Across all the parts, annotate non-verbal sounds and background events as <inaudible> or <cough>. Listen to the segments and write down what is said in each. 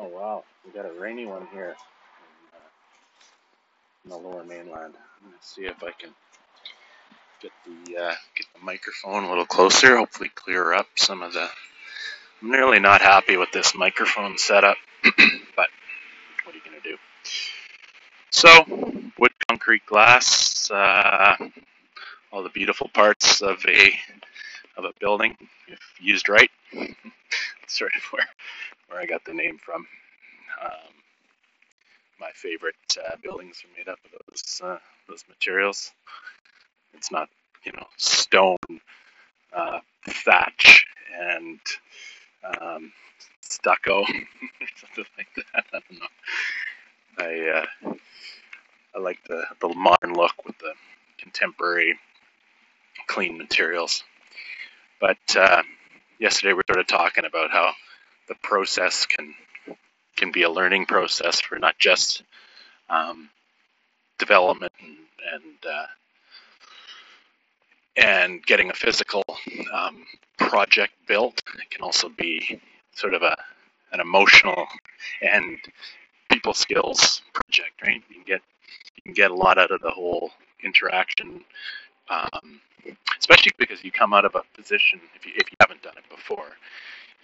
Oh wow, we got a rainy one here in, uh, in the lower mainland. Gonna see if I can get the uh, get the microphone a little closer. Hopefully, clear up some of the. I'm really not happy with this microphone setup, <clears throat> but what are you gonna do? So, wood, concrete, glass, uh, all the beautiful parts of a of a building, if used right. sort of where where I got the name from. Um, my favorite uh, buildings are made up of those uh, those materials. It's not you know stone, uh, thatch, and um, stucco or <laughs> something like that. I don't know. I uh, I like the the modern look with the contemporary clean materials. But uh, yesterday we were sort of talking about how the process can can be a learning process for not just um, development and and, uh, and, getting a physical um, project built. It can also be sort of a an emotional and people skills project, right? You can get you can get a lot out of the whole interaction um, especially because you come out of a position if you, if you haven't done it before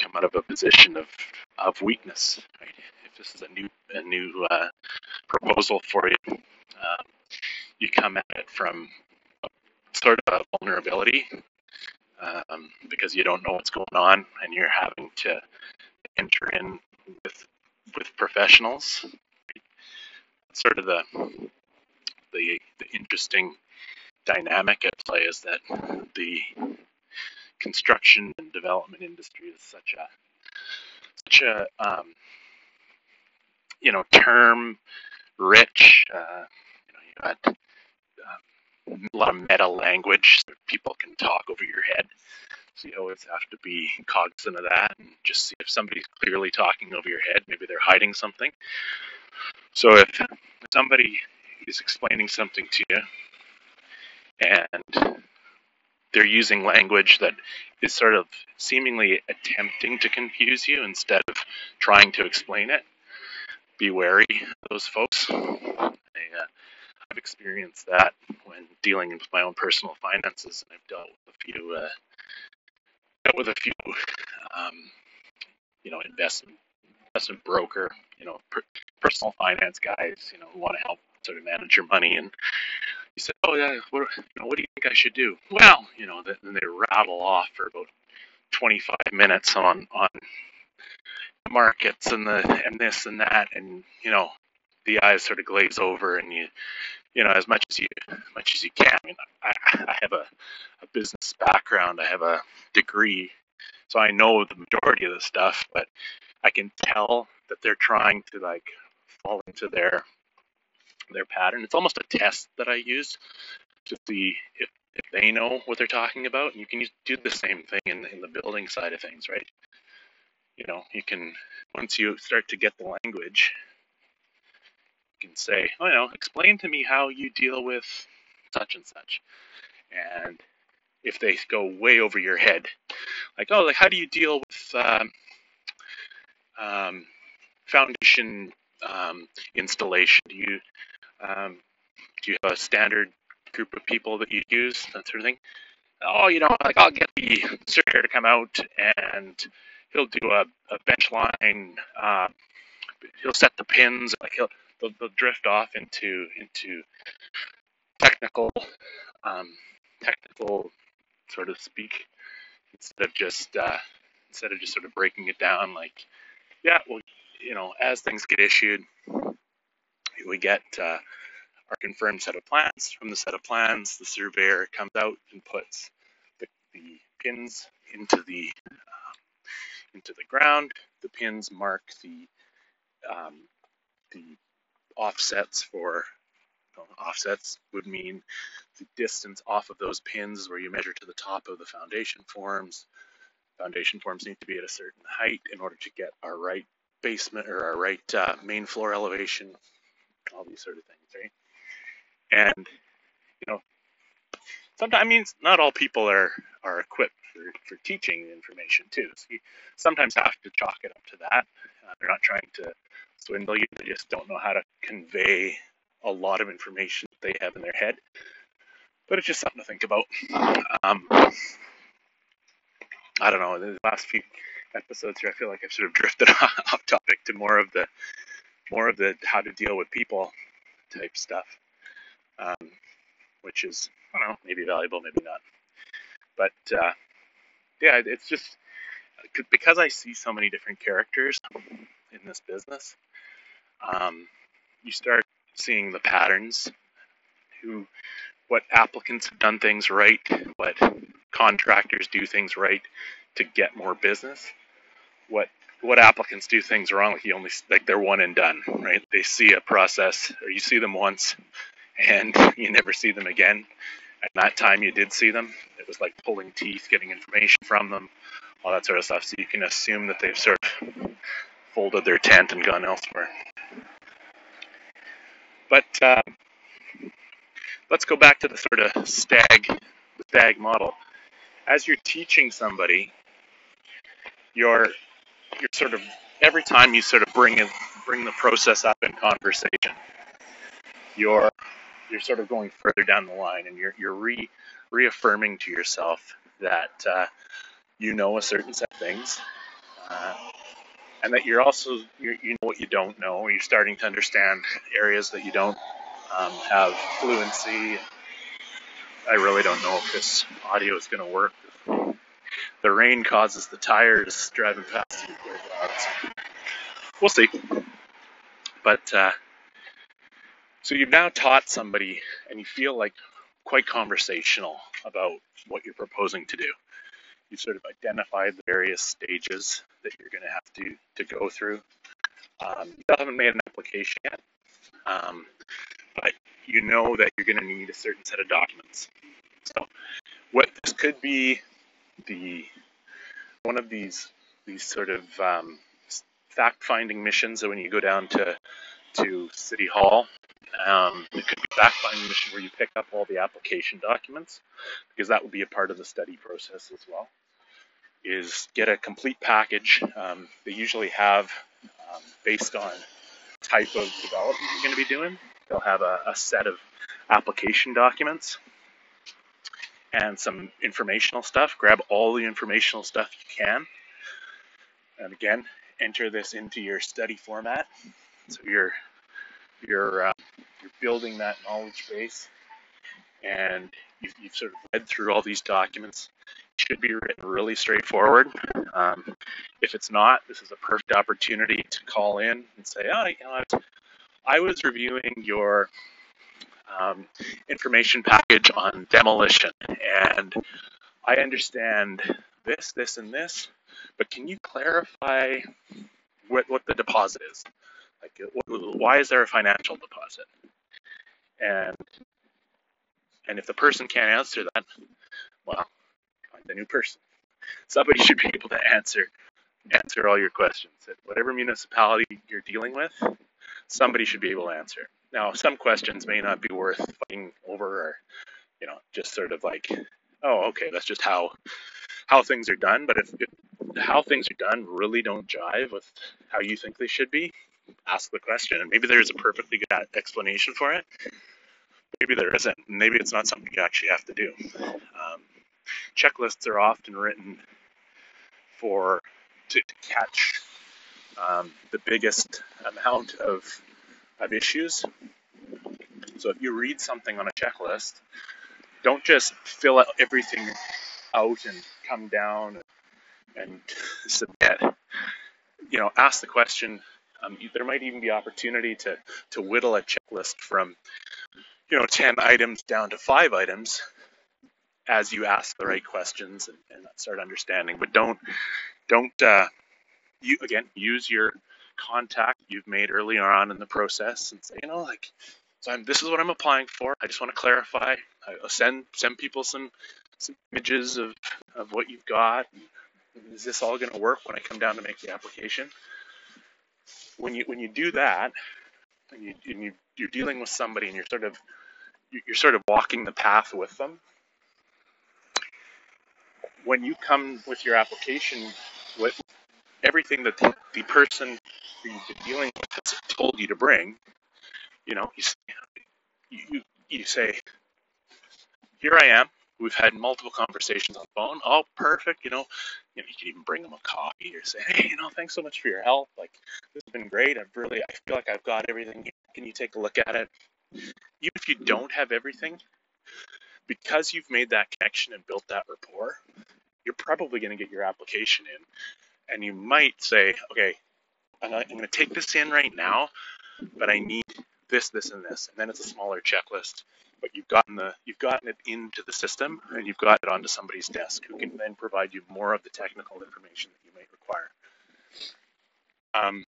come out of a position of of weakness right? If this is a new a new uh, proposal for you um, you come at it from sort of a vulnerability um, because you don't know what's going on and you're having to enter in with with professionals sort of the the, the interesting dynamic at play is that the construction and development industry is such a such a um, you know term rich. Uh, you know, you got uh, a lot of meta language so people can talk over your head. So you always have to be cognizant of that and just see if somebody's clearly talking over your head. Maybe they're hiding something. So if somebody is explaining something to you and they're using language that is sort of seemingly attempting to confuse you instead of trying to explain it. Be wary those folks. I, uh, I've experienced that when dealing with my own personal finances, and I've dealt with a few, uh, dealt with a few, um, you know, investment investment broker, you know, per- personal finance guys, you know, who want to help sort of manage your money and he said, "Oh yeah, what, you know, what do you think I should do?" Well, you know, then they rattle off for about 25 minutes on on markets and the and this and that, and you know, the eyes sort of glaze over, and you you know, as much as you as much as you can. I mean, I, I have a, a business background, I have a degree, so I know the majority of the stuff, but I can tell that they're trying to like fall into their their pattern. It's almost a test that I use to see if, if they know what they're talking about. And you can do the same thing in, in the building side of things, right? You know, you can, once you start to get the language, you can say, oh, you know, explain to me how you deal with such and such. And if they go way over your head, like, oh, like, how do you deal with um, um, foundation um, installation? Do you um, do you have a standard group of people that you use, that sort of thing? Oh, you know, like I'll get the surveyor to come out and he'll do a, a bench line. Uh, he'll set the pins. Like he'll they'll, they'll drift off into into technical um, technical sort of speak instead of just uh, instead of just sort of breaking it down. Like, yeah, well, you know, as things get issued, we get uh, our confirmed set of plans. From the set of plans, the surveyor comes out and puts the, the pins into the um, into the ground. The pins mark the um, the offsets for offsets would mean the distance off of those pins where you measure to the top of the foundation forms. Foundation forms need to be at a certain height in order to get our right basement or our right uh, main floor elevation all these sort of things, right? And you know, sometimes I mean, not all people are are equipped for, for teaching information too. So you sometimes have to chalk it up to that. Uh, they're not trying to swindle you. They just don't know how to convey a lot of information they have in their head. But it's just something to think about. Um, I don't know. The last few episodes here, I feel like I've sort of drifted <laughs> off topic to more of the more of the how to deal with people type stuff, um, which is I don't know, maybe valuable, maybe not. But uh, yeah, it's just because I see so many different characters in this business. Um, you start seeing the patterns, who, what applicants have done things right, what contractors do things right to get more business, what what applicants do things wrong, like you only like they're one and done, right? They see a process, or you see them once, and <laughs> you never see them again. At that time you did see them, it was like pulling teeth, getting information from them, all that sort of stuff. So you can assume that they've sort of folded their tent and gone elsewhere. But uh, let's go back to the sort of stag, stag model. As you're teaching somebody, you're you're sort of every time you sort of bring in, bring the process up in conversation, you're you're sort of going further down the line, and you're you're re, reaffirming to yourself that uh, you know a certain set of things, uh, and that you're also you you know what you don't know. You're starting to understand areas that you don't um, have fluency. I really don't know if this audio is going to work. The rain causes the tires driving past you. We'll see. But uh, so you've now taught somebody, and you feel like quite conversational about what you're proposing to do. You've sort of identified the various stages that you're going to have to to go through. Um, you haven't made an application yet, um, but you know that you're going to need a certain set of documents. So, what this could be the one of these these sort of um, fact-finding missions. So when you go down to to City Hall, um, it could be a fact-finding mission where you pick up all the application documents, because that would be a part of the study process as well. Is get a complete package. Um, they usually have, um, based on type of development you're going to be doing, they'll have a, a set of application documents and some informational stuff. Grab all the informational stuff you can. And again, enter this into your study format. So you're you're uh, you're building that knowledge base, and you've, you've, sort of read through all these documents. It should be written really straightforward. Um, if it's not, this is a perfect opportunity to call in and say, "Oh, you know? I was reviewing your um, information package on demolition, and I understand this, this, and this, but can you clarify what, what the deposit is? Like, what, why is there a financial deposit? And and if the person can't answer that, well, find a new person. Somebody should be able to answer answer all your questions. At whatever municipality you're dealing with, somebody should be able to answer. Now, some questions may not be worth fighting over, or you know, just sort of like, oh, okay, that's just how how things are done. But if, if how things are done really don't jive with how you think they should be, ask the question, and maybe there's a perfectly good explanation for it. Maybe there isn't. Maybe it's not something you actually have to do. Um, checklists are often written for to, to catch um, the biggest amount of of issues. So if you read something on a checklist, don't just fill out everything out and come down and <laughs> submit. You know, ask the question. Um, there might even be opportunity to to whittle a checklist from you know 10 items down to five items as you ask the right questions and, and start understanding. But don't don't uh, you again use your contact you've made earlier on in the process and say, you know, like, so I'm, this is what I'm applying for. I just want to clarify. I'll send send people some some images of, of what you've got. Is this all going to work when I come down to make the application? When you when you do that, and you and you you're dealing with somebody and you're sort of you're sort of walking the path with them. When you come with your application with everything that the, the person you've been dealing with has told you to bring, you know, you, you, you say, here I am. We've had multiple conversations on the phone. Oh, perfect. You know, you know, you can even bring them a coffee or say, hey, you know, thanks so much for your help. Like, this has been great. I've really, I feel like I've got everything. Can you take a look at it? Even if you don't have everything, because you've made that connection and built that rapport, you're probably going to get your application in. And you might say, okay, I'm going to take this in right now, but I need this, this, and this. And then it's a smaller checklist but you've gotten the you've gotten it into the system and you've got it onto somebody's desk who can then provide you more of the technical information that you may require. Um,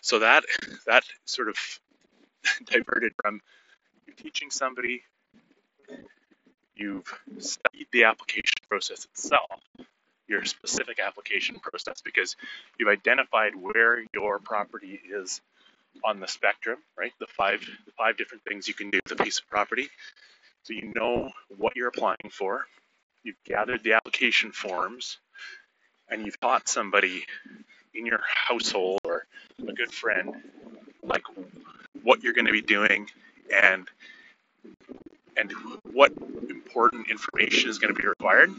so that that sort of <laughs> diverted from you teaching somebody, you've studied the application process itself, your specific application process, because you've identified where your property is on the spectrum, right? The five the five different things you can do with a piece of property. So you know what you're applying for. You've gathered the application forms, and you've taught somebody in your household or a good friend like what you're going to be doing and and what important information is going to be required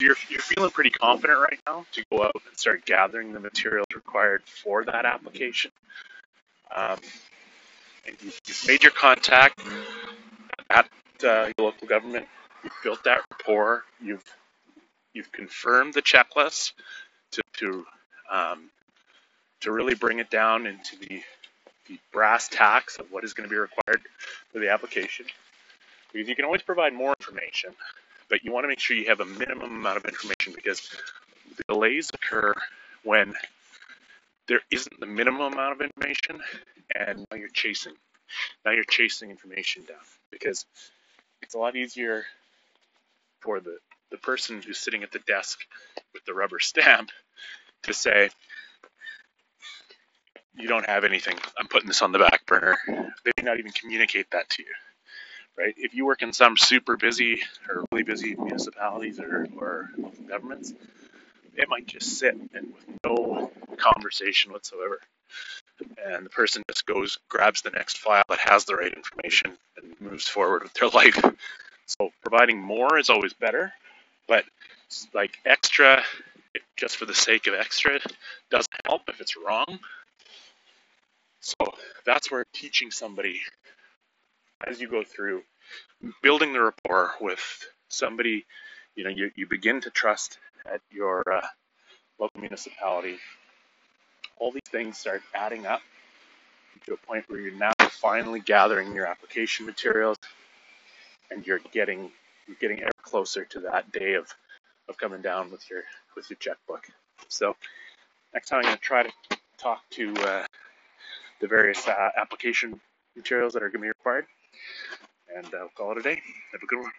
you're, you're feeling pretty confident right now to go out and start gathering the materials required for that application. Um, and you, have made your contact at uh, your local government. You've built that rapport. You've you've confirmed the checklist to to um, to really bring it down into the the brass tacks of what is going to be required for the application. Because you can always provide more information, but you want to make sure you have a minimum amount of information because the delays occur when there isn't the minimum amount of information and now you're chasing now you're chasing information down because it's a lot easier for the the person who's sitting at the desk with the rubber stamp to say you don't have anything. I'm putting this on the back burner. They may not even communicate that to you right? If you work in some super busy or really busy municipalities or, or governments, it might just sit and with no conversation whatsoever. And the person just goes, grabs the next file that has the right information and moves forward with their <laughs> life. So providing more is always better, but like extra, just for the sake of extra, doesn't help if it's wrong. So that's where teaching somebody as you go through building the rapport with somebody, you know, you, you begin to trust at your uh, local municipality. All these things start adding up to a point where you're now finally gathering your application materials and you're getting you're getting ever closer to that day of, of coming down with your with your checkbook. So next time I'm going to try to talk to uh, the various uh, application materials that are going to be required and I'll call it a day. Have a good one.